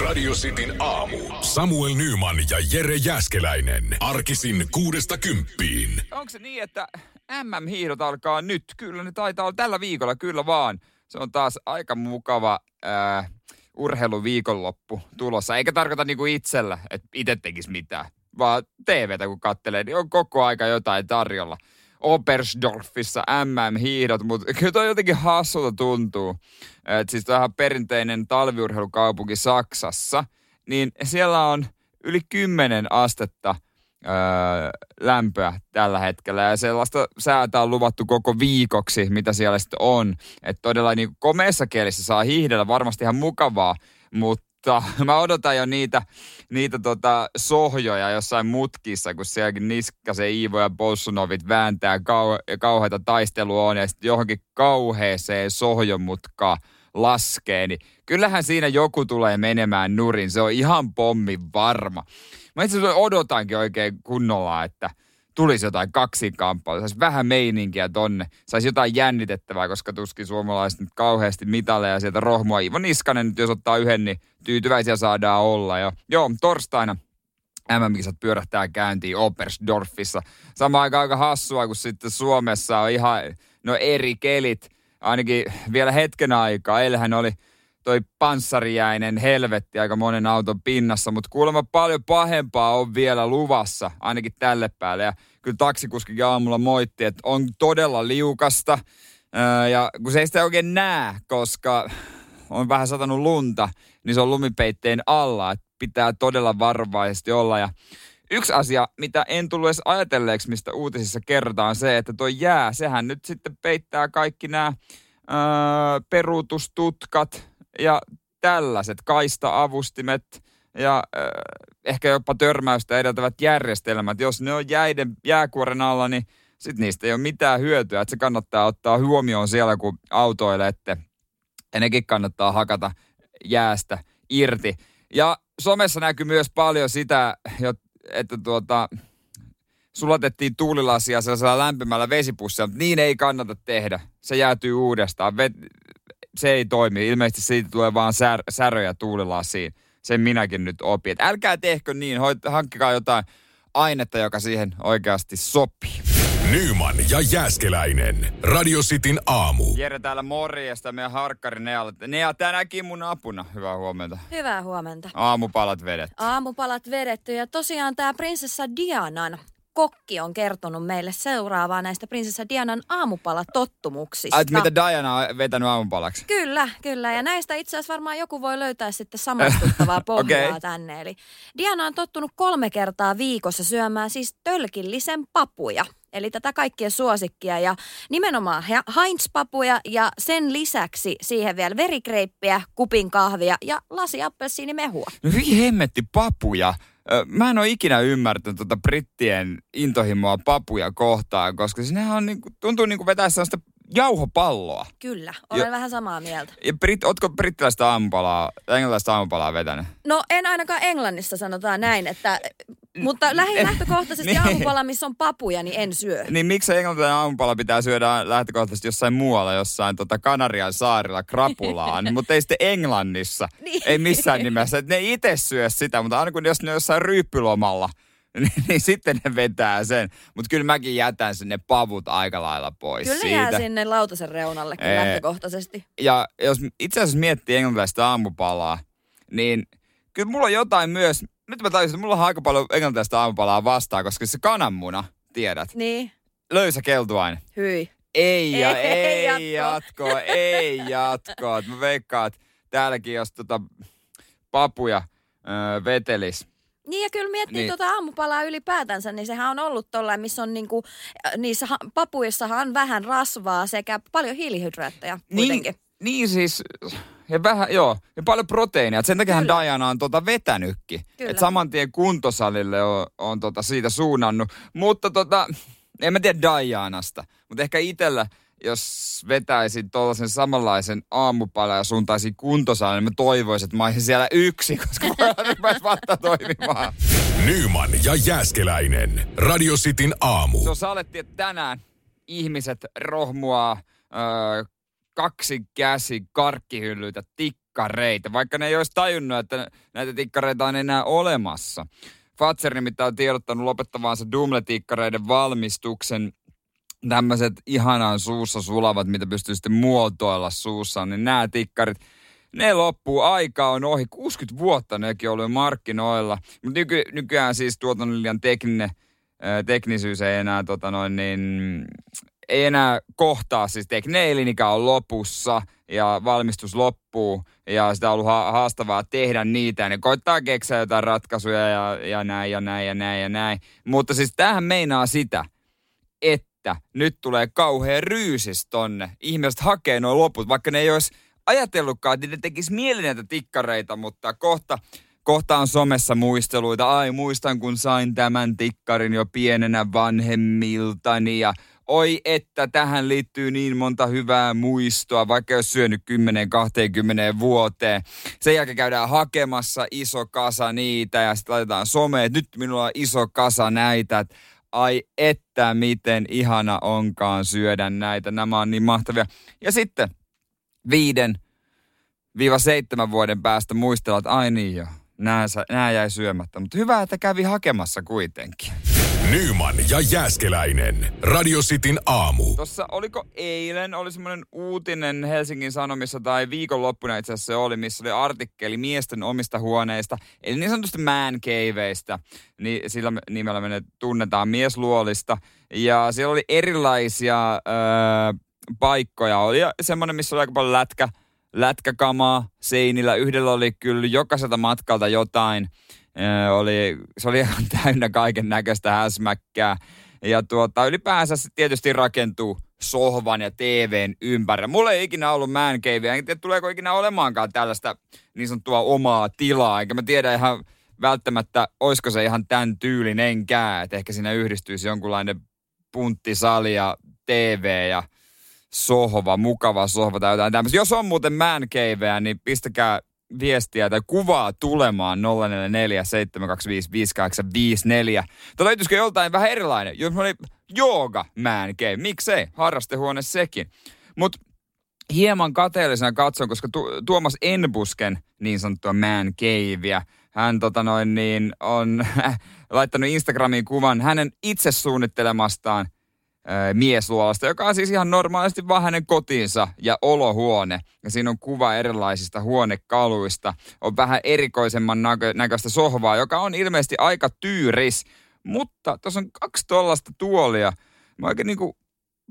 Radio Cityn aamu. Samuel Nyman ja Jere Jäskeläinen. Arkisin kuudesta kymppiin. Onko se niin, että MM-hiihdot alkaa nyt? Kyllä ne taitaa olla tällä viikolla, kyllä vaan. Se on taas aika mukava äh, urheiluviikonloppu tulossa. Eikä tarkoita niinku itsellä, että itse tekisi mitään. Vaan TVtä kun kattelee, niin on koko aika jotain tarjolla. Obersdorfissa MM-hiihdot, mutta kyllä toi jotenkin hassulta tuntuu. Et siis tähän perinteinen talviurheilukaupunki Saksassa, niin siellä on yli 10 astetta öö, lämpöä tällä hetkellä. Ja sellaista säätä on luvattu koko viikoksi, mitä siellä sitten on. Että todella niin komeessa kielessä saa hiihdellä varmasti ihan mukavaa, mutta mä odotan jo niitä, niitä tota sohjoja jossain mutkissa, kun sielläkin Niskasen Iivo ja Bolsonovit vääntää kau- kauheita taistelua on ja sitten johonkin kauheeseen sohjomutkaan laskee, niin kyllähän siinä joku tulee menemään nurin. Se on ihan pommi varma. Mä itse asiassa odotankin oikein kunnolla, että tulisi jotain kaksinkamppailu, saisi vähän meininkiä tonne, saisi jotain jännitettävää, koska tuskin suomalaiset nyt kauheasti mitaleja sieltä rohmua. Iivo Niskanen nyt jos ottaa yhden, niin tyytyväisiä saadaan olla. Ja, joo, torstaina MM-kisat pyörähtää käyntiin Opersdorfissa. Sama aika aika hassua, kun sitten Suomessa on ihan no eri kelit. Ainakin vielä hetken aikaa. Eilähän oli toi panssariäinen helvetti aika monen auton pinnassa, mutta kuulemma paljon pahempaa on vielä luvassa, ainakin tälle päälle. Ja kyllä taksikuskikin aamulla moitti, että on todella liukasta. Ja kun se ei sitä oikein näe, koska on vähän satanut lunta, niin se on lumipeitteen alla, että pitää todella varovaisesti olla. Ja yksi asia, mitä en tullut edes ajatelleeksi, mistä uutisissa kerrotaan, se, että tuo jää, sehän nyt sitten peittää kaikki nämä öö, peruutustutkat ja tällaiset kaista-avustimet ja öö, ehkä jopa törmäystä edeltävät järjestelmät. Jos ne on jäiden jääkuoren alla, niin sitten niistä ei ole mitään hyötyä. Että se kannattaa ottaa huomioon siellä, kun autoilette. Ja nekin kannattaa hakata jäästä irti. Ja somessa näkyy myös paljon sitä, että tuota, sulatettiin tuulilasia sellaisella lämpimällä vesipussilla, mutta niin ei kannata tehdä. Se jäätyy uudestaan. Se ei toimi. Ilmeisesti siitä tulee vaan sär, säröjä tuulilasiin. Sen minäkin nyt opin. Et älkää tehkö niin, hankkikaa jotain ainetta, joka siihen oikeasti sopii. Nyman ja Jääskeläinen. Radio Cityn aamu. Jere täällä morjesta meidän harkkari Nea. Nea tänäkin mun apuna. Hyvää huomenta. Hyvää huomenta. Aamupalat vedetty. Aamupalat vedetty ja tosiaan tämä prinsessa Dianan kokki on kertonut meille seuraavaa näistä prinsessa Dianan aamupalatottumuksista. Ai, mitä Diana on vetänyt aamupalaksi? Kyllä, kyllä. Ja näistä itse asiassa varmaan joku voi löytää sitten samastuttavaa pohjaa okay. tänne. Eli Diana on tottunut kolme kertaa viikossa syömään siis tölkillisen papuja. Eli tätä kaikkien suosikkia ja nimenomaan Heinz-papuja ja sen lisäksi siihen vielä verikreippiä, kupin kahvia ja lasi appelsiinimehua. No hemmetti papuja. Mä en ole ikinä ymmärtänyt tuota brittien intohimoa papuja kohtaan, koska sinnehän on niinku, tuntuu niin kuin vetää sellaista jauhopalloa. Kyllä, olen ja, vähän samaa mieltä. Ja Brit, ootko brittiläistä aamupalaa, englantilaista aamupalaa vetänyt? No en ainakaan Englannissa sanotaan näin, että mutta lähtökohtaisesti niin. aamupala, missä on papuja, niin en syö. Niin miksi englantilainen aamupala pitää syödä lähtökohtaisesti jossain muualla, jossain tota Kanarian saarilla krapulaan, mutta ei sitten Englannissa. Niin. Ei missään nimessä. Et ne itse syö sitä, mutta aina kun jos ne on jossain ryyppylomalla, niin, niin sitten ne vetää sen. Mutta kyllä mäkin jätän sinne pavut aika lailla pois Kyllä siitä. jää sinne lautasen reunalle ee, lähtökohtaisesti. Ja jos itse asiassa miettii englantilaista aamupalaa, niin kyllä mulla on jotain myös, nyt mä tajusin, että mulla on aika paljon englantilaista aamupalaa vastaan, koska se kananmuna, tiedät. Niin. Löysä keltuaine. Hyi. Ei ja ei, ei jatko. jatko, ei jatko. Mä veikkaan, että täälläkin jos tota papuja öö, vetelis, niin ja kyllä miettii niin. tuota aamupalaa ylipäätänsä, niin sehän on ollut tuolla, missä on niinku, niissä papuissahan on vähän rasvaa sekä paljon hiilihydraatteja kuitenkin. Niin, niin siis, ja vähän, joo, ja paljon proteiinia. sen takia Diana on tota vetänytkin. Että saman tien kuntosalille on, on tota siitä suunnannut. Mutta tota, en mä tiedä Dianasta, mutta ehkä itsellä – jos vetäisin tuollaisen samanlaisen aamupalan ja suuntaisin kuntosalille, niin mä toivoisin, että mä olisin siellä yksi, koska mä vatta toimimaan. Nyman ja Jääskeläinen. Radio Cityn aamu. Se on saletti, että tänään ihmiset rohmuaa öö, kaksi käsi karkkihyllyitä, tik, tikkareita, vaikka ne ei olisi tajunnut, että näitä tikkareita on enää olemassa. Fatser nimittäin on tiedottanut lopettavaansa Dumle-tikkareiden valmistuksen tämmöiset ihanan suussa sulavat, mitä pystyy sitten muotoilla suussa, niin nämä tikkarit, ne loppuu, aika on ohi. 60 vuotta nekin ollut markkinoilla. Mutta nyky, nykyään siis tuotannon tekninen, teknisyys ei enää tota noin, niin, ei enää kohtaa, siis tekninen elinikä on lopussa ja valmistus loppuu ja sitä on ollut ha- haastavaa tehdä niitä. Ne koittaa keksiä jotain ratkaisuja ja, ja näin ja näin ja näin ja näin. Mutta siis tähän meinaa sitä, että nyt tulee kauhean ryysis tonne. Ihmiset hakee nuo loput, vaikka ne ei olisi ajatellutkaan, että ne tekisi mieli näitä tikkareita, mutta kohta, kohta on somessa muisteluita. Ai, muistan kun sain tämän tikkarin jo pienenä vanhemmiltani ja oi että tähän liittyy niin monta hyvää muistoa, vaikka jos syönyt 10-20 vuoteen. Sen jälkeen käydään hakemassa iso kasa niitä ja sitten laitetaan someen, että nyt minulla on iso kasa näitä. Ai että miten ihana onkaan syödä näitä. Nämä on niin mahtavia. Ja sitten viiden viiva seitsemän vuoden päästä muistella, että ai niin jo, nämä, nämä jäi syömättä. Mutta hyvä, että kävi hakemassa kuitenkin. Nyman ja Jääskeläinen. Radio Cityn aamu. Tuossa oliko eilen, oli semmoinen uutinen Helsingin Sanomissa tai viikonloppuna itse asiassa se oli, missä oli artikkeli miesten omista huoneista, eli niin sanotusti man caveista. Niin sillä nimellä me ne tunnetaan miesluolista. Ja siellä oli erilaisia öö, paikkoja. Oli semmoinen, missä oli aika paljon lätkä, lätkäkamaa seinillä. Yhdellä oli kyllä jokaiselta matkalta jotain oli, se oli ihan täynnä kaiken näköistä häsmäkkää. Ja tuota, ylipäänsä se tietysti rakentuu sohvan ja TVn ympärillä. Mulla ei ikinä ollut man cave, enkä tiedä tuleeko ikinä olemaankaan tällaista niin sanottua omaa tilaa, enkä mä tiedä ihan välttämättä, olisiko se ihan tämän tyylinenkään, että ehkä siinä yhdistyisi jonkunlainen punttisali ja TV ja sohva, mukava sohva tai jotain tämmöistä. Jos on muuten man caveä, niin pistäkää viestiä tai kuvaa tulemaan 044 725 Tai löytyisikö joltain vähän erilainen? Jos oli jooga man cave, miksei? Harrastehuone sekin. Mutta hieman kateellisena katson, koska tu- Tuomas Enbusken niin sanottua man caveä, hän tota noin niin, on laittanut Instagramiin kuvan hänen itse suunnittelemastaan – miesluolasta, joka on siis ihan normaalisti vaan hänen kotiinsa ja olohuone. Ja siinä on kuva erilaisista huonekaluista. On vähän erikoisemman näkö- näköistä sohvaa, joka on ilmeisesti aika tyyris. Mutta tuossa on kaksi tollasta tuolia. Mä oikein niinku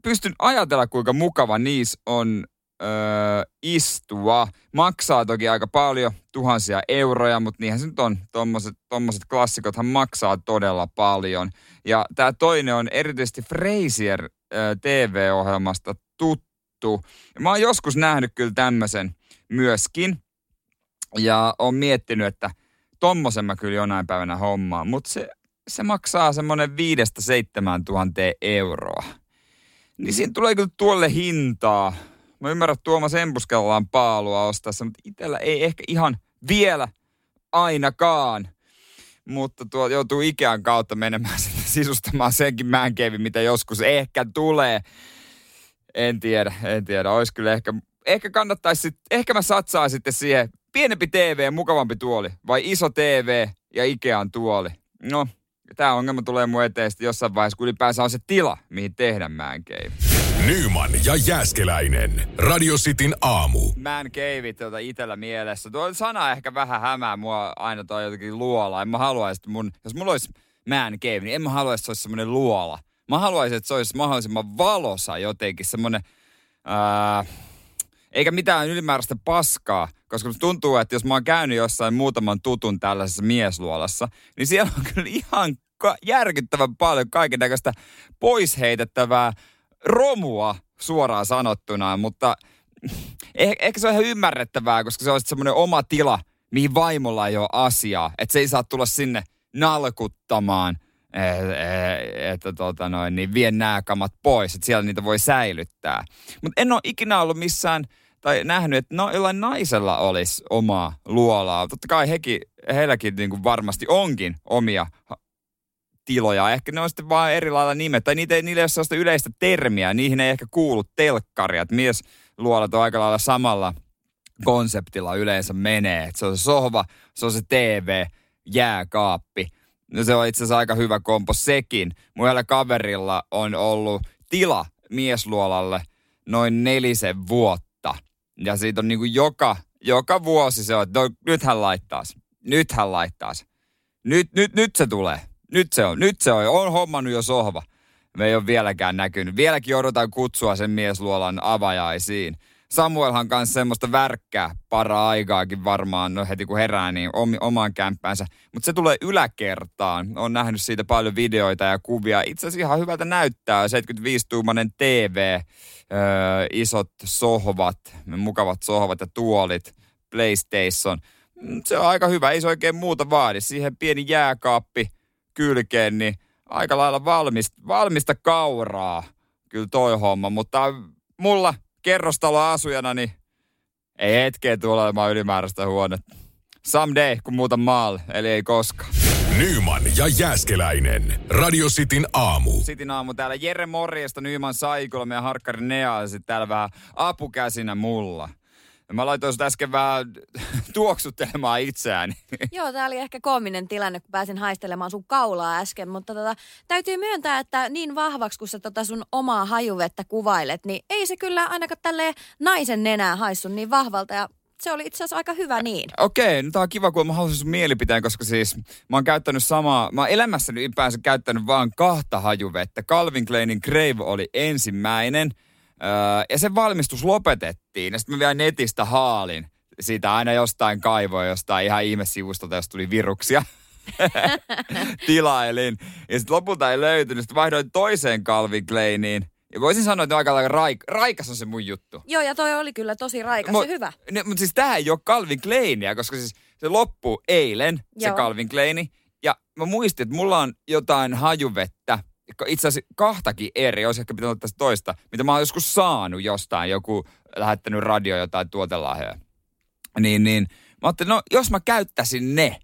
pystyn ajatella, kuinka mukava niissä on öö, istua. Maksaa toki aika paljon, tuhansia euroja, mutta niinhän se nyt on. Tuommoiset, tommoset klassikothan maksaa todella paljon. Ja tämä toinen on erityisesti Frasier öö, TV-ohjelmasta tuttu. Mä oon joskus nähnyt kyllä tämmöisen myöskin. Ja on miettinyt, että tommosen mä kyllä jonain päivänä hommaan. Mutta se, se maksaa semmoinen viidestä seitsemän tuhanteen euroa. Niin siinä tulee kyllä tuolle hintaa Mä ymmärrän, että Tuomas Embuskellaan paalua ostassa, mutta itsellä ei ehkä ihan vielä ainakaan. Mutta tuo joutuu Ikean kautta menemään sinne sisustamaan senkin mänkeivi, mitä joskus ehkä tulee. En tiedä, en tiedä. Olisi kyllä ehkä, ehkä kannattaisi, ehkä mä satsaan sitten siihen pienempi TV, mukavampi tuoli. Vai iso TV ja Ikean tuoli. No, tämä ongelma tulee mun eteen jossain vaiheessa, kun ylipäänsä on se tila, mihin tehdä mänkeivi. Nyman ja Jääskeläinen. Radio Cityn aamu. Man cave tuota itellä mielessä. Tuo sana ehkä vähän hämää mua aina toi jotenkin luola. En mä haluaisi, että mun, jos mulla olisi man cave, niin en mä haluaisi, että se olisi semmoinen luola. Mä haluaisin, että se olisi mahdollisimman valosa jotenkin, semmoinen, ää, eikä mitään ylimääräistä paskaa, koska tuntuu, että jos mä oon käynyt jossain muutaman tutun tällaisessa miesluolassa, niin siellä on kyllä ihan järkyttävän paljon kaiken näköistä poisheitettävää romua suoraan sanottuna, mutta eh, ehkä se on ihan ymmärrettävää, koska se on semmoinen oma tila, mihin vaimolla ei ole asiaa. Että se ei saa tulla sinne nalkuttamaan, eh, eh, että tota noin, niin vie nämä kamat pois, että siellä niitä voi säilyttää. Mutta en ole ikinä ollut missään tai nähnyt, että no, jollain naisella olisi omaa luolaa. Totta kai hekin, heilläkin niin kuin varmasti onkin omia tiloja. Ehkä ne on sitten vaan eri lailla nimet, tai niitä niillä ei ole sellaista yleistä termiä. Niihin ei ehkä kuulu telkkaria. Mies luolat on aika lailla samalla konseptilla yleensä menee. Et se on se sohva, se on se TV, jääkaappi. No se on itse asiassa aika hyvä kompo sekin. Mun kaverilla on ollut tila miesluolalle noin nelisen vuotta. Ja siitä on niinku joka, joka vuosi se on, että no, nyt hän laittaas. Nyt hän laittaas. Nyt, nyt, nyt se tulee. Nyt se on. Nyt se on. On hommannut jo sohva. Me ei ole vieläkään näkynyt. Vieläkin odotan kutsua sen miesluolan avajaisiin. Samuelhan kanssa semmoista värkkää para aikaakin varmaan, no heti kun herää, niin om, omaan kämppäänsä. Mutta se tulee yläkertaan. Olen nähnyt siitä paljon videoita ja kuvia. Itse asiassa ihan hyvältä näyttää. 75-tuumainen TV, öö, isot sohvat, mukavat sohvat ja tuolit, PlayStation. Mm, se on aika hyvä, ei se oikein muuta vaadi. Siihen pieni jääkaappi kylkeen, niin aika lailla valmista, valmista kauraa kyllä toi homma. Mutta mulla kerrostaloasujana, niin ei hetkeä tule olemaan ylimääräistä huonetta. Someday, kun muuta maalle, eli ei koskaan. Nyman ja Jääskeläinen. Radio Cityn aamu. Cityn aamu täällä. Jere Morjesta, Nyman Saikulla, meidän harkkari Nea, ja sitten täällä vähän apukäsinä mulla. Mä laitoin sitä äsken vähän tuoksuttelemaan itseäni. Joo, tää oli ehkä koominen tilanne, kun pääsin haistelemaan sun kaulaa äsken, mutta tota, täytyy myöntää, että niin vahvaksi kun sä tota sun omaa hajuvettä kuvailet, niin ei se kyllä ainakaan tälle naisen nenää haissu niin vahvalta ja se oli itse asiassa aika hyvä niin. Okei, okay, no tää on kiva, kun mä haluaisin sun mielipiteen, koska siis mä oon käyttänyt samaa, mä oon elämässäni ylipäänsä käyttänyt vaan kahta hajuvettä. Calvin Kleinin Crave oli ensimmäinen, öö, ja sen valmistus lopetettiin, ja sitten mä vielä netistä haalin siitä aina jostain kaivoa, jostain ihan ihmesivustolta, jos tuli viruksia. Tilailin. Ja sitten lopulta ei löytynyt. Sitten vaihdoin toiseen Calvin Kleiniin. Ja voisin sanoa, että aika raik- raikas on se mun juttu. Joo, ja toi oli kyllä tosi raikas Mo, ja hyvä. Ne, mutta siis tää ei ole Calvin Kleinia, koska siis se loppuu eilen, Joo. se Calvin Kleini. Ja mä muistin, että mulla on jotain hajuvettä, itse asiassa kahtakin eri, olisi ehkä pitänyt ottaa toista, mitä mä oon joskus saanut jostain, joku lähettänyt radio jotain tuotelahjoja. Niin, niin mä ajattelin, no jos mä käyttäisin ne,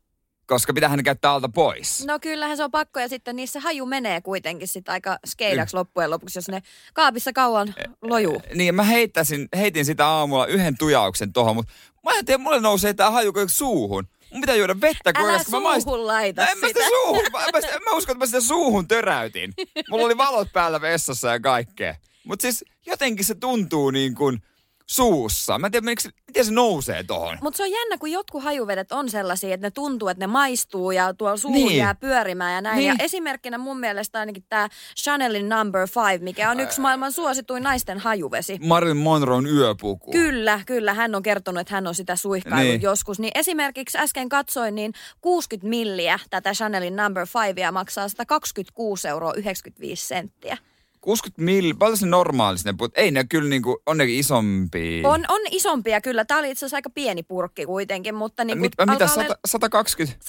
koska pitää hän käyttää alta pois. No kyllähän se on pakko ja sitten niissä haju menee kuitenkin sitten aika skeidaksi loppujen lopuksi, jos ne kaapissa kauan lojuu. Niin mä heittäisin, heitin sitä aamulla yhden tujauksen tohon, mutta mä ajattelin, mulle nousee tää haju suuhun. Mun pitää juoda vettä ajan. Älä suuhun mä maist... laita en sitä. Mä suuhun, mä, mä, mä uskon, että mä sitä suuhun töräytin. Mulla oli valot päällä vessassa ja kaikkea. Mutta siis jotenkin se tuntuu niin kuin suussa. Mä en tiedä, miksi, miten se nousee tohon. Mutta se on jännä, kun jotkut hajuvedet on sellaisia, että ne tuntuu, että ne maistuu ja tuolla suuhun niin. jää pyörimään ja näin. Niin. Ja esimerkkinä mun mielestä ainakin tämä Chanelin Number 5, mikä on yksi maailman suosituin naisten hajuvesi. Marilyn Monroon yöpuku. Kyllä, kyllä. Hän on kertonut, että hän on sitä suihkaillut niin. joskus. Niin esimerkiksi äsken katsoin, niin 60 milliä tätä Chanelin Number 5 maksaa 126 euroa 95 senttiä. 60 mil, paljon se normaalisti ne Ei ne kyllä niinku, on ne isompia. On, on isompia kyllä. Tämä oli itse asiassa aika pieni purkki kuitenkin, mutta niinku Mit, mitä, 100, 120?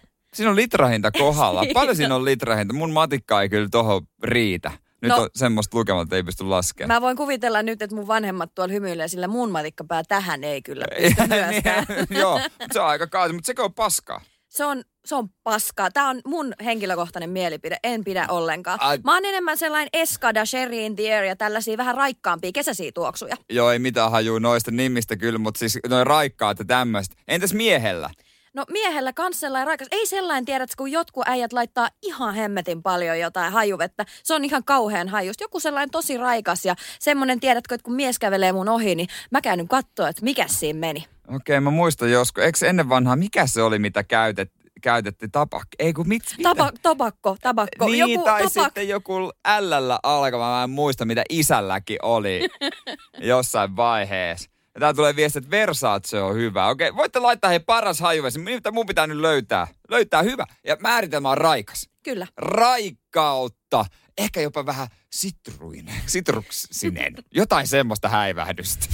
126,95. Siinä on litrahinta kohdalla. Paljon siinä on litrahinta? Mun matikka ei kyllä tohon riitä. Nyt no, on semmoista lukemat, että ei pysty laskemaan. Mä voin kuvitella nyt, että mun vanhemmat tuolla hymyilee, sillä mun matikkapää tähän ei kyllä pysty niin, Joo, se on aika kaasi, mutta sekö on paskaa? Se on se on paskaa. Tämä on mun henkilökohtainen mielipide. En pidä ollenkaan. Ai. Mä oon enemmän sellainen Escada, Sherry in the Air ja tällaisia vähän raikkaampia kesäisiä tuoksuja. Joo, ei mitään hajuu noista nimistä kyllä, mutta siis noin raikkaat ja tämmöistä. Entäs miehellä? No miehellä kans sellainen raikas. Ei sellainen tiedä, kun jotkut äijät laittaa ihan hemmetin paljon jotain hajuvettä, se on ihan kauhean hajusta. Joku sellainen tosi raikas ja semmoinen, tiedätkö, että kun mies kävelee mun ohi, niin mä käyn katsoa, että mikä siinä meni. Okei, okay, mä muistan joskus. Eikö ennen vanhaa, mikä se oli, mitä käytet, käytetty tapak. Ei kun mit, mitä? Tapa, tobakko, tabakko. Niin, joku tai tapak... sitten joku ällällä alkava. Mä en muista, mitä isälläkin oli jossain vaiheessa. Ja tää tulee viesti, että Versace on hyvä. Okei, voitte laittaa he paras hajuvesi. Mitä mun pitää nyt löytää? Löytää hyvä. Ja määritelmä on raikas. Kyllä. Raikkautta. Ehkä jopa vähän sitruinen, sitruksinen. Jotain semmoista häivähdystä.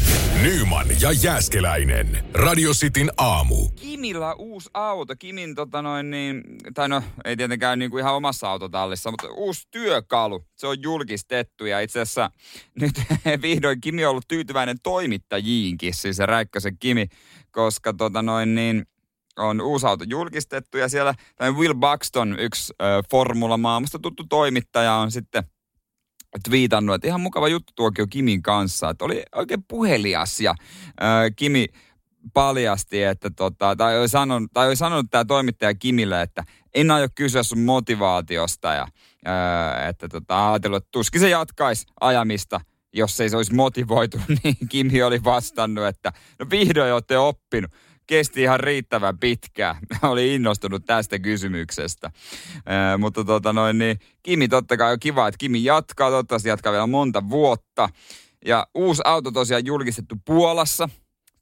Nyman ja Jääskeläinen. Radio Cityn aamu. Kimillä uusi auto. Kimin tota noin niin, tai no ei tietenkään niin kuin ihan omassa autotallissa, mutta uusi työkalu. Se on julkistettu ja itse asiassa nyt vihdoin Kimi on ollut tyytyväinen toimittajiinkin, siis se Räikkösen Kimi, koska tota noin niin, on uusi auto julkistettu ja siellä Will Buxton, yksi äh, Formula Maailmasta tuttu toimittaja, on sitten twiitannut, että ihan mukava juttu tuokio Kimin kanssa. Että oli oikein puhelias ja ää, Kimi paljasti, että tota, tai oli sanonut, tai oli sanonut tämä toimittaja Kimille, että en aio kysyä sun motivaatiosta ja ää, että tota, ajatellut, että tuskin se jatkaisi ajamista, jos ei se olisi motivoitu, niin Kimi oli vastannut, että no vihdoin olette oppinut kesti ihan riittävän pitkään. Oli innostunut tästä kysymyksestä. Ää, mutta tota noin, niin Kimi totta kai on kiva, että Kimi jatkaa. Toivottavasti jatkaa vielä monta vuotta. Ja uusi auto tosiaan julkistettu Puolassa.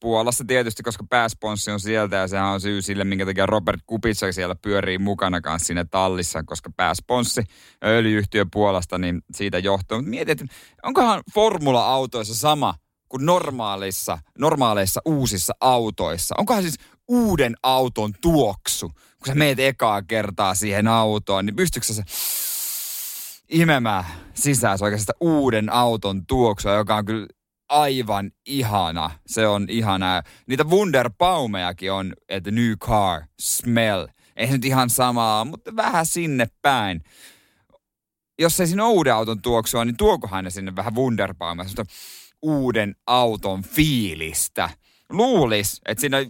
Puolassa tietysti, koska pääsponssi on sieltä ja sehän on syy sille, minkä takia Robert Kupica siellä pyörii mukana kanssa sinne tallissa, koska pääsponssi öljyyhtiö Puolasta, niin siitä johtuu. Mutta onkohan formula-autoissa sama kuin normaalissa, normaaleissa uusissa autoissa. Onkohan siis uuden auton tuoksu, kun sä meet ekaa kertaa siihen autoon, niin pystyykö se imemään sisään oikeastaan uuden auton tuoksua, joka on kyllä aivan ihana. Se on ihana. Niitä Wunderbaumejakin on, että new car, smell. Ei nyt ihan samaa, mutta vähän sinne päin. Jos ei siinä uuden auton tuoksua, niin tuokohan ne sinne vähän Wunderbaumea uuden auton fiilistä. Luulis, että siinä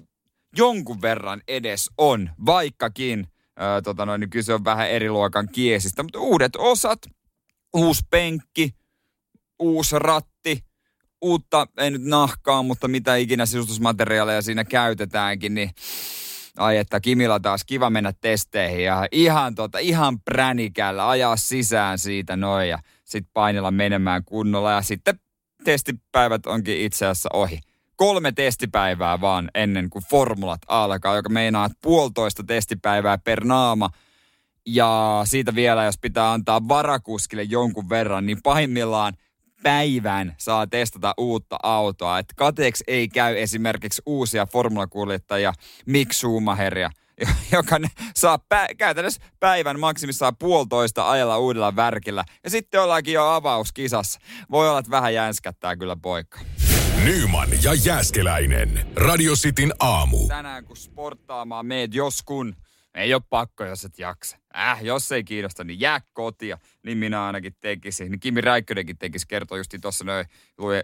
jonkun verran edes on, vaikkakin ää, tota noin, niin kyse on vähän eri luokan kiesistä, mutta uudet osat, uusi penkki, uusi ratti, uutta, ei nyt nahkaa, mutta mitä ikinä sisustusmateriaaleja siinä käytetäänkin, niin ai että Kimilla taas kiva mennä testeihin ja ihan, tota, ihan pränikällä ajaa sisään siitä noin ja sitten painella menemään kunnolla ja sitten testipäivät onkin itse asiassa ohi. Kolme testipäivää vaan ennen kuin formulat alkaa, joka meinaa, että puolitoista testipäivää per naama. Ja siitä vielä, jos pitää antaa varakuskille jonkun verran, niin pahimmillaan päivän saa testata uutta autoa. Että kateeksi ei käy esimerkiksi uusia formulakuljettajia, Mick Schumacheria, joka saa pä- käytännössä päivän maksimissaan puolitoista ajalla uudella värkillä. Ja sitten ollaankin jo avauskisassa. Voi olla, että vähän jänskättää kyllä poika. Nyman ja Jääskeläinen. Radio Cityn aamu. Tänään kun sporttaamaan meet joskun, ei ole pakko, jos et jaksa. Äh, jos ei kiinnosta, niin jää kotia. Niin minä ainakin tekisin. Niin Kimi Räikkönenkin tekisi, kertoi justi tuossa noin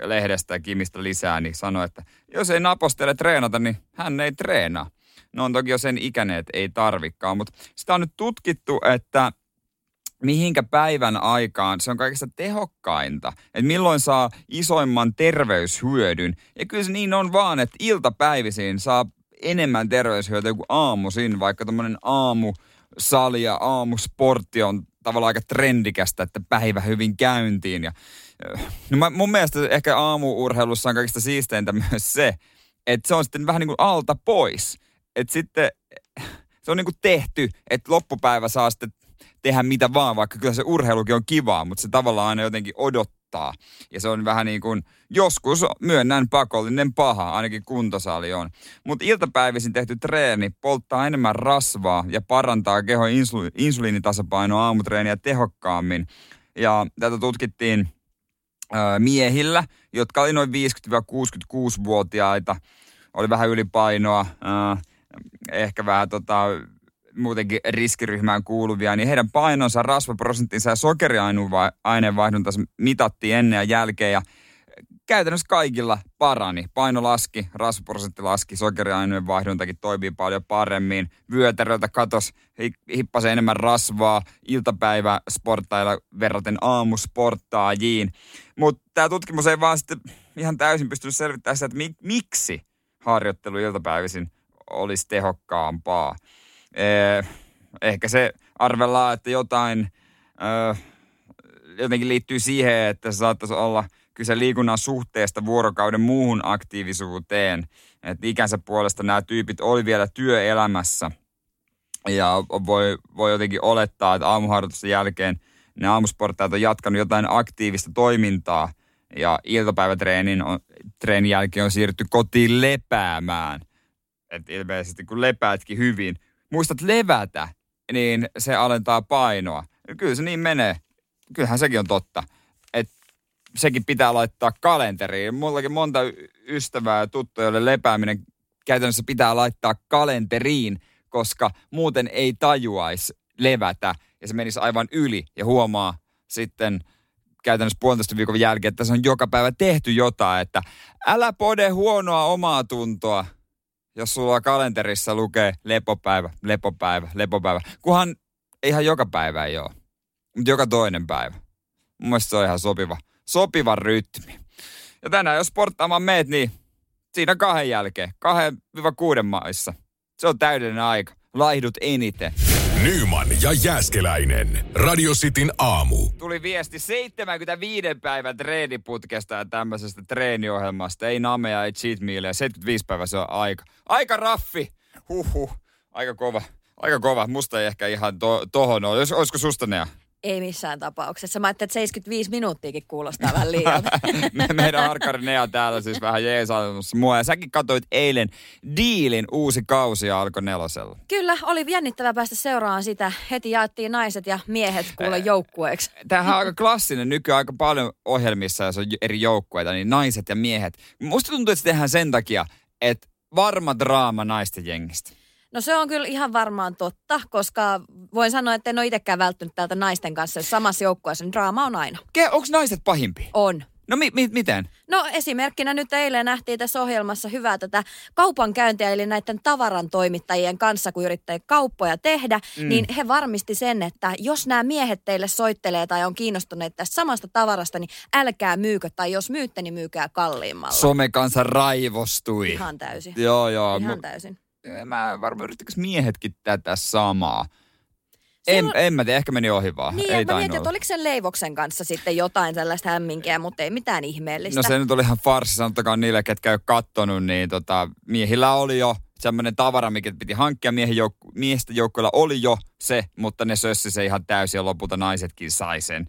lehdestä ja Kimistä lisää, niin sanoi, että jos ei napostele treenata, niin hän ei treenaa. No on toki jo sen ikäinen, että ei tarvikaan, mutta sitä on nyt tutkittu, että mihinkä päivän aikaan se on kaikista tehokkainta. Että milloin saa isoimman terveyshyödyn. Ja kyllä se niin on vaan, että iltapäivisin saa enemmän terveyshyötyä kuin aamuisin, vaikka tämmöinen aamusali ja aamusportti on tavallaan aika trendikästä, että päivä hyvin käyntiin. Ja, no mä, mun mielestä ehkä aamuurheilussa on kaikista siisteintä myös se, että se on sitten vähän niin kuin alta pois että sitten se on niin kuin tehty, että loppupäivä saa sitten tehdä mitä vaan, vaikka kyllä se urheilukin on kivaa, mutta se tavallaan aina jotenkin odottaa. Ja se on vähän niin kuin, joskus myönnän pakollinen paha, ainakin kuntosali on. Mutta iltapäivisin tehty treeni polttaa enemmän rasvaa ja parantaa kehon insu- insuliinitasapainoa aamutreeniä tehokkaammin. Ja tätä tutkittiin ö, miehillä, jotka oli noin 50-66-vuotiaita, oli vähän ylipainoa, ö, ehkä vähän tota, muutenkin riskiryhmään kuuluvia, niin heidän painonsa, rasvaprosenttinsa ja sokeriaineenvaihduntansa mitattiin ennen ja jälkeen ja käytännössä kaikilla parani. Paino laski, rasvaprosentti laski, sokeriaineenvaihduntakin toimii paljon paremmin. Vyötäröltä katos, hippasi enemmän rasvaa, iltapäivä sporttailla verraten aamusporttaajiin. Mutta tämä tutkimus ei vaan sitten ihan täysin pystynyt selvittämään sitä, että mi- miksi harjoittelu iltapäivisin olisi tehokkaampaa. Eh, ehkä se arvellaan, että jotain jotenkin liittyy siihen, että se saattaisi olla kyse liikunnan suhteesta vuorokauden muuhun aktiivisuuteen. Että ikänsä puolesta nämä tyypit oli vielä työelämässä. Ja voi, voi jotenkin olettaa, että aamuharjoitusten jälkeen ne aamusporttajat on jatkanut jotain aktiivista toimintaa. Ja iltapäivätreenin on, treenin jälkeen on siirrytty kotiin lepäämään – että ilmeisesti kun lepäätkin hyvin, muistat levätä, niin se alentaa painoa. Kyllä se niin menee. Kyllähän sekin on totta. Että sekin pitää laittaa kalenteriin. Mullakin monta ystävää ja tuttuja, joille lepääminen käytännössä pitää laittaa kalenteriin, koska muuten ei tajuaisi levätä ja se menisi aivan yli ja huomaa sitten käytännössä puolentoista viikon jälkeen, että se on joka päivä tehty jotain, että älä pode huonoa omaa tuntoa, jos sulla kalenterissa lukee lepopäivä, lepopäivä, lepopäivä. Kunhan ihan joka päivä ei ole, mutta joka toinen päivä. Mun mielestä se on ihan sopiva, sopiva rytmi. Ja tänään jos sporttaamaan meet, niin siinä kahden jälkeen, kahden viiva kuuden maissa. Se on täydellinen aika. Laihdut eniten. Nyman ja Jääskeläinen. Radio Cityn aamu. Tuli viesti 75 päivän treeniputkesta ja tämmöisestä treeniohjelmasta. Ei namea, ei cheat mealia. 75 päivää se on aika. Aika raffi. Huhhuh. Aika kova. Aika kova. Musta ei ehkä ihan to, tohon ole. Olisiko susta Nea? Ei missään tapauksessa. Mä ajattelin, että 75 minuuttiakin kuulostaa vähän liian. Meidän harkkari Nea täällä siis vähän jeesaamassa mua. Ja säkin katsoit eilen Diilin uusi kausi alkoi nelosella. Kyllä, oli jännittävää päästä seuraamaan sitä. Heti jaettiin naiset ja miehet kuule joukkueeksi. Tämähän on aika klassinen nykyään aika paljon ohjelmissa, jos on eri joukkueita, niin naiset ja miehet. Musta tuntuu, että se tehdään sen takia, että varma draama naisten jengistä. No se on kyllä ihan varmaan totta, koska voin sanoa, että en ole itsekään välttynyt täältä naisten kanssa. Jos samassa joukkueessa, niin draama on aina. Ke, onko naiset pahimpi? On. No mi, mi, miten? No esimerkkinä nyt eilen nähtiin tässä ohjelmassa hyvää tätä kaupankäyntiä, eli näiden tavaran toimittajien kanssa, kun yrittää kauppoja tehdä, mm. niin he varmisti sen, että jos nämä miehet teille soittelee tai on kiinnostuneet tästä samasta tavarasta, niin älkää myykö, tai jos myytte, niin myykää kalliimmalla. Some kanssa raivostui. Ihan täysin. Joo, joo. Ihan täysin mä varmaan yrittikö miehetkin tätä samaa. En, on... en mä tiedä, ehkä meni ohi vaan. Niin, ei mä mietin, että oliko sen Leivoksen kanssa sitten jotain tällaista hämminkiä, mutta ei mitään ihmeellistä. No se nyt oli ihan farsi, sanottakaan niille, ketkä ei ole kattonut, niin tota, miehillä oli jo semmoinen tavara, mikä piti hankkia. Miehen jouk- miesten joukkoilla oli jo se, mutta ne sössi se ihan täysin ja lopulta naisetkin sai sen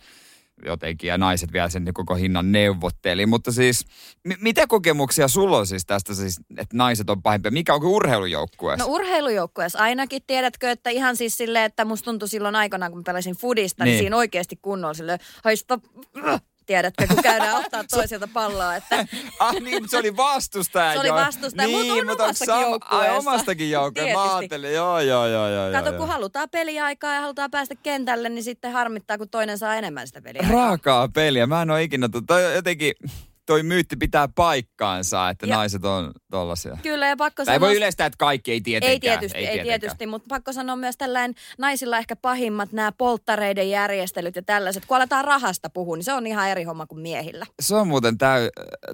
jotenkin ja naiset vielä sen koko hinnan neuvotteli. Mutta siis, m- mitä kokemuksia sulla on siis tästä, siis, että naiset on pahimpia? Mikä onko urheilujoukkueessa? No urheilujoukkueessa ainakin. Tiedätkö, että ihan siis silleen, että musta tuntui silloin aikana, kun pelasin fudista, niin, niin siinä oikeasti kunnolla silleen, haista tiedätkö, kun käydään ottaa toisilta palloa. Että... ah niin, se oli vastustaja. Se oli vastustaja, niin, mutta on omastakin sam- joukkueessa. Ai, omastakin joukkueessa, mä ajattelin, joo, joo, joo, joo. Kato, joo, kun halutaan peliaikaa ja halutaan päästä kentälle, niin sitten harmittaa, kun toinen saa enemmän sitä peliaikaa. Raakaa peliä, mä en ole ikinä, toi jotenkin, toi myytti pitää paikkaansa, että ja, naiset on tollasia. Kyllä, ja pakko sanoa... ei voi yleistää, että kaikki ei tietenkään. Ei tietysti, ei, ei tietenkään. tietysti, mutta pakko sanoa myös tällainen naisilla ehkä pahimmat nämä polttareiden järjestelyt ja tällaiset. Kun aletaan rahasta puhua, niin se on ihan eri homma kuin miehillä. Se on muuten täy,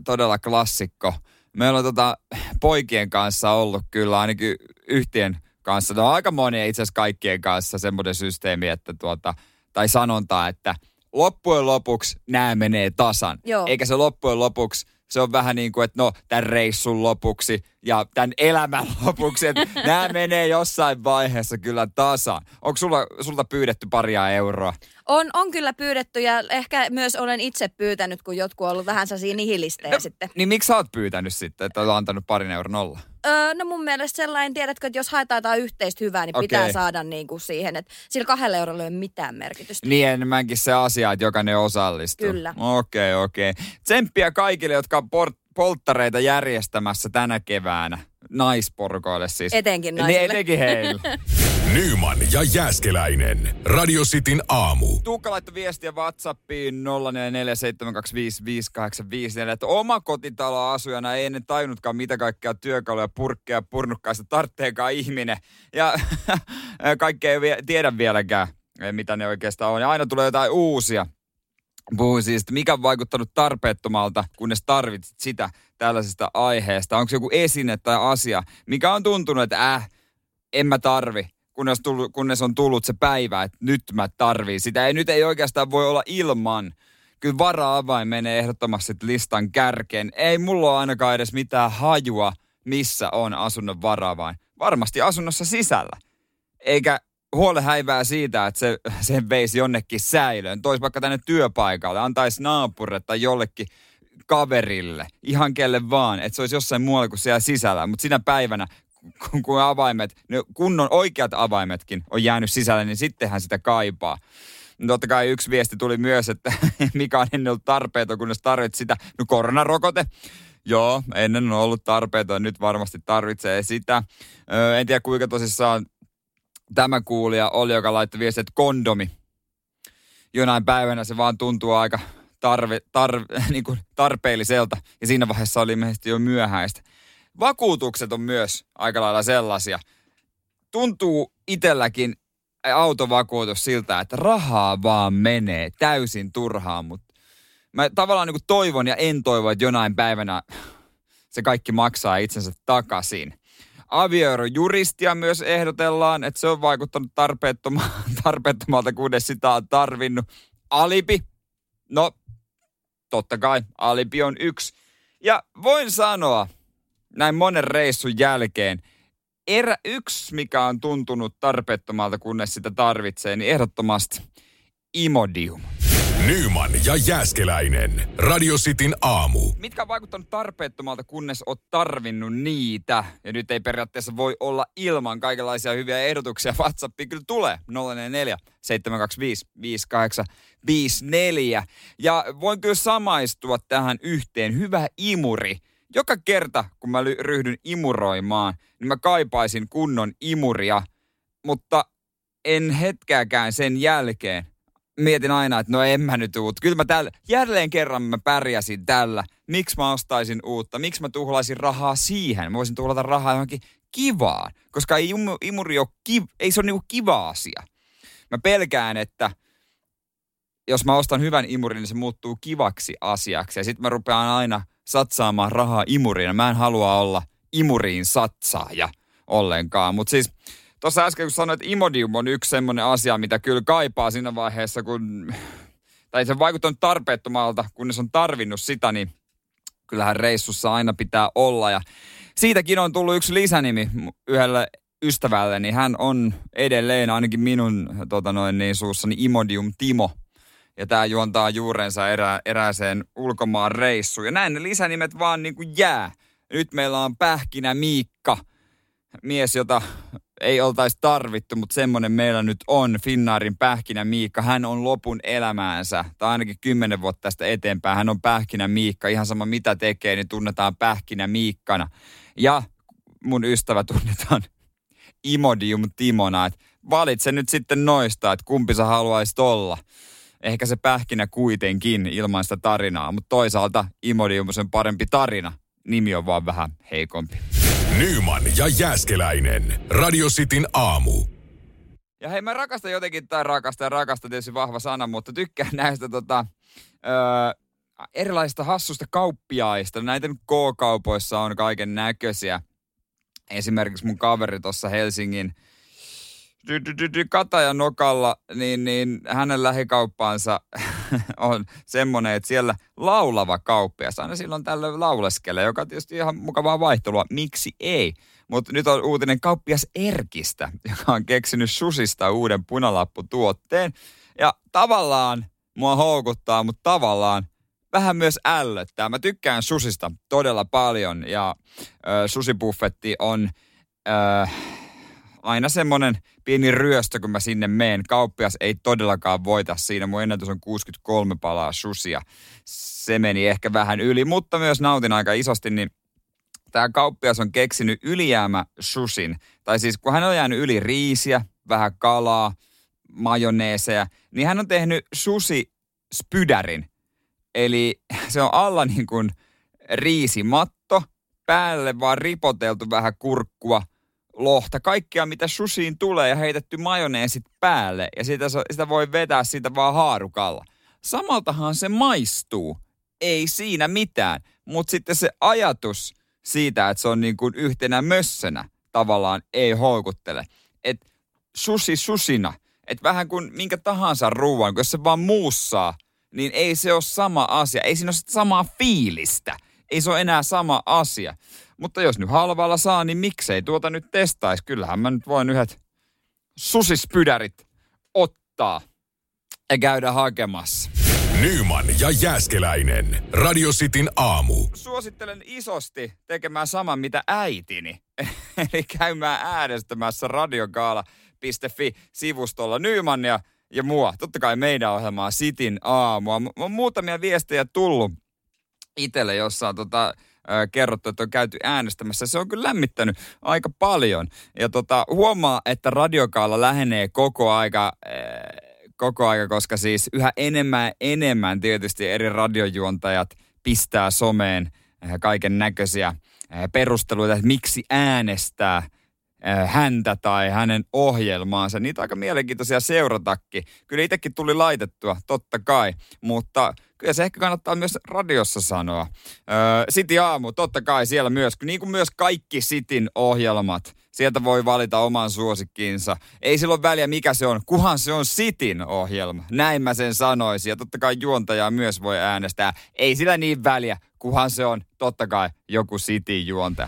todella klassikko. Meillä on tota, poikien kanssa ollut kyllä ainakin yhtien kanssa, no aika monia itse asiassa kaikkien kanssa semmoinen systeemi, että tuota, tai sanonta, että – loppujen lopuksi nämä menee tasan. Joo. Eikä se loppujen lopuksi, se on vähän niin kuin, että no tämän reissun lopuksi ja tämän elämän lopuksi, että nämä menee jossain vaiheessa kyllä tasan. Onko sulla, sulta pyydetty paria euroa? On, on kyllä pyydetty ja ehkä myös olen itse pyytänyt, kun jotkut on ollut vähän sellaisia nihilistejä no, sitten. Niin miksi sä oot pyytänyt sitten, että olet antanut parin euron olla? Öö, no mun mielestä sellainen, tiedätkö, että jos haetaan jotain yhteistä hyvää, niin okay. pitää saada niin kuin siihen, että sillä kahdella eurolla ei ole mitään merkitystä. Niin enemmänkin se asia, että jokainen osallistuu. Kyllä. Okei, okay, okei. Okay. Tsemppiä kaikille, jotka on port- polttareita järjestämässä tänä keväänä. Naisporkoille siis. Etenkin naisille. Niin, etenkin heille. Nyman ja Jääskeläinen. Radio Cityn aamu. Tuukka laittoi viestiä Whatsappiin 0447255854, että oma kotitaloasujana ei ennen tajunnutkaan mitä kaikkea työkaluja, purkkeja, purnukkaista tartteekaan ihminen. Ja kaikkea ei tiedä vieläkään, mitä ne oikeastaan on. Ja aina tulee jotain uusia. Puhuin siis, mikä on vaikuttanut tarpeettomalta, kunnes tarvitsit sitä tällaisesta aiheesta. Onko joku esine tai asia, mikä on tuntunut, että äh, en mä tarvi, kunnes, tullut, kunnes on tullut se päivä, että nyt mä tarviin sitä. Ei, nyt ei oikeastaan voi olla ilman. Kyllä vara-avain menee ehdottomasti listan kärkeen. Ei mulla ole ainakaan edes mitään hajua, missä on asunnon vara Varmasti asunnossa sisällä. Eikä huole häivää siitä, että se, sen veisi jonnekin säilöön. Toisi vaikka tänne työpaikalle, antaisi naapurille tai jollekin kaverille, ihan kelle vaan, että se olisi jossain muualla kuin siellä sisällä. Mutta sinä päivänä, kun, kun avaimet, ne kunnon oikeat avaimetkin on jäänyt sisälle, niin sittenhän sitä kaipaa. Totta kai yksi viesti tuli myös, että mikä on ennen ollut tarpeeton, kunnes tarvitset sitä. No koronarokote. Joo, ennen on ollut tarpeeton, nyt varmasti tarvitsee sitä. Öö, en tiedä kuinka tosissaan tämä kuulija oli, joka laittoi viesti, että kondomi. Jonain päivänä se vaan tuntuu aika tarve, tarve, niin kuin tarpeelliselta ja siinä vaiheessa oli ilmeisesti jo myöhäistä. Vakuutukset on myös aika lailla sellaisia. Tuntuu itselläkin autovakuutus siltä, että rahaa vaan menee täysin turhaan, mutta mä tavallaan niin kuin toivon ja en toivo, että jonain päivänä se kaikki maksaa itsensä takaisin. Avioerojuristia myös ehdotellaan, että se on vaikuttanut tarpeettomalta, kunnes sitä on tarvinnut. Alibi, no totta kai, alibi on yksi. Ja voin sanoa, näin monen reissun jälkeen, erä, yksi, mikä on tuntunut tarpeettomalta, kunnes sitä tarvitsee, niin ehdottomasti Imodium. Nyman ja Jääskeläinen. Radio Cityn aamu. Mitkä on vaikuttanut tarpeettomalta, kunnes oot tarvinnut niitä? Ja nyt ei periaatteessa voi olla ilman kaikenlaisia hyviä ehdotuksia. WhatsAppi kyllä tulee. 044 725 5854. Ja voin kyllä samaistua tähän yhteen. Hyvä imuri. Joka kerta, kun mä ryhdyn imuroimaan, niin mä kaipaisin kunnon imuria. Mutta en hetkeäkään sen jälkeen mietin aina, että no en mä nyt uut. Kyllä mä tällä, jälleen kerran mä pärjäsin tällä. Miksi mä ostaisin uutta? Miksi mä tuhlaisin rahaa siihen? Mä voisin tuhlata rahaa johonkin kivaan. Koska ei imuri ole, kiv, ei se ole niinku kiva asia. Mä pelkään, että jos mä ostan hyvän imurin, niin se muuttuu kivaksi asiaksi. Ja sitten mä rupean aina satsaamaan rahaa imuriin. Mä en halua olla imuriin satsaaja ollenkaan. Mutta siis Tuossa äsken kun sanoit, että Imodium on yksi semmoinen asia, mitä kyllä kaipaa siinä vaiheessa, kun... Tai se vaikuttanut tarpeettomalta, kunnes on tarvinnut sitä, niin kyllähän reissussa aina pitää olla. Ja siitäkin on tullut yksi lisänimi yhdelle ystävälle, niin hän on edelleen ainakin minun tota noin, niin, suussani Imodium Timo. Ja tämä juontaa juurensa erä, erääseen ulkomaan reissuun. Ja näin ne lisänimet vaan niin kuin jää. Nyt meillä on Pähkinä Miikka, mies, jota ei oltaisi tarvittu, mutta semmoinen meillä nyt on. Finnaarin pähkinä Miikka. Hän on lopun elämäänsä, tai ainakin kymmenen vuotta tästä eteenpäin. Hän on pähkinä Miikka. Ihan sama mitä tekee, niin tunnetaan pähkinä Miikkana. Ja mun ystävä tunnetaan Imodium Timona. Et valitse nyt sitten noista, että kumpi sä haluaisit olla. Ehkä se pähkinä kuitenkin ilman sitä tarinaa, mutta toisaalta Imodium on parempi tarina. Nimi on vaan vähän heikompi. Nyman ja Jääskeläinen. Radio Cityn aamu. Ja hei, mä rakastan jotenkin, tai rakastan rakastan tietysti vahva sana, mutta tykkään näistä tota, öö, erilaisista hassusta kauppiaista. Näitä nyt K-kaupoissa on kaiken näköisiä. Esimerkiksi mun kaveri tuossa Helsingin Katajan nokalla, niin, niin hänen lähikauppaansa on semmoinen, että siellä laulava kauppias aina silloin tällöin lauleskelee, joka tietysti ihan mukavaa vaihtelua. Miksi ei? Mutta nyt on uutinen kauppias Erkistä, joka on keksinyt susista uuden punalapputuotteen. Ja tavallaan mua houkuttaa, mutta tavallaan vähän myös ällöttää. Mä tykkään susista todella paljon ja ö, susibuffetti on... Ö, aina semmoinen pieni ryöstö, kun mä sinne meen. Kauppias ei todellakaan voita siinä. Mun ennätys on 63 palaa susia. Se meni ehkä vähän yli, mutta myös nautin aika isosti, niin tämä kauppias on keksinyt ylijäämä susin. Tai siis kun hän on jäänyt yli riisiä, vähän kalaa, majoneeseja, niin hän on tehnyt susi spydärin. Eli se on alla niin kuin riisimatto, päälle vaan ripoteltu vähän kurkkua – lohta, kaikkea mitä susiin tulee ja heitetty majoneesit päälle ja sitä, sitä voi vetää siitä vaan haarukalla. Samaltahan se maistuu, ei siinä mitään, mutta sitten se ajatus siitä, että se on niin kuin yhtenä mössönä tavallaan ei houkuttele. Et susi susina, että vähän kuin minkä tahansa ruoan, kun jos se vaan muussaa, niin ei se ole sama asia, ei siinä ole samaa fiilistä, ei se ole enää sama asia. Mutta jos nyt halvalla saa, niin miksei tuota nyt testaisi? Kyllähän mä nyt voin yhdet susispydärit ottaa ja käydä hakemassa. Nyman ja Jääskeläinen. Radio Cityn aamu. Suosittelen isosti tekemään saman mitä äitini. Eli käymään äänestämässä radiogaala.fi-sivustolla Nyman ja, ja mua. Totta kai meidän ohjelmaa Sitin aamua. On muutamia viestejä tullut itselle, jossa on tota, kerrottu, että on käyty äänestämässä. Se on kyllä lämmittänyt aika paljon. Ja tota, huomaa, että radiokaalla lähenee koko aika koko aika, koska siis yhä enemmän enemmän tietysti eri radiojuontajat pistää someen kaiken näköisiä perusteluita, että miksi äänestää – häntä tai hänen ohjelmaansa. Niitä aika mielenkiintoisia seuratakin. Kyllä itsekin tuli laitettua, totta kai, mutta kyllä se ehkä kannattaa myös radiossa sanoa. City Aamu, totta kai siellä myös, niin kuin myös kaikki Cityn ohjelmat. Sieltä voi valita oman suosikkiinsa. Ei silloin väliä mikä se on, kuhan se on Cityn ohjelma. Näin mä sen sanoisin. Ja totta kai juontajaa myös voi äänestää. Ei sillä niin väliä, kuhan se on totta kai joku City juontaja.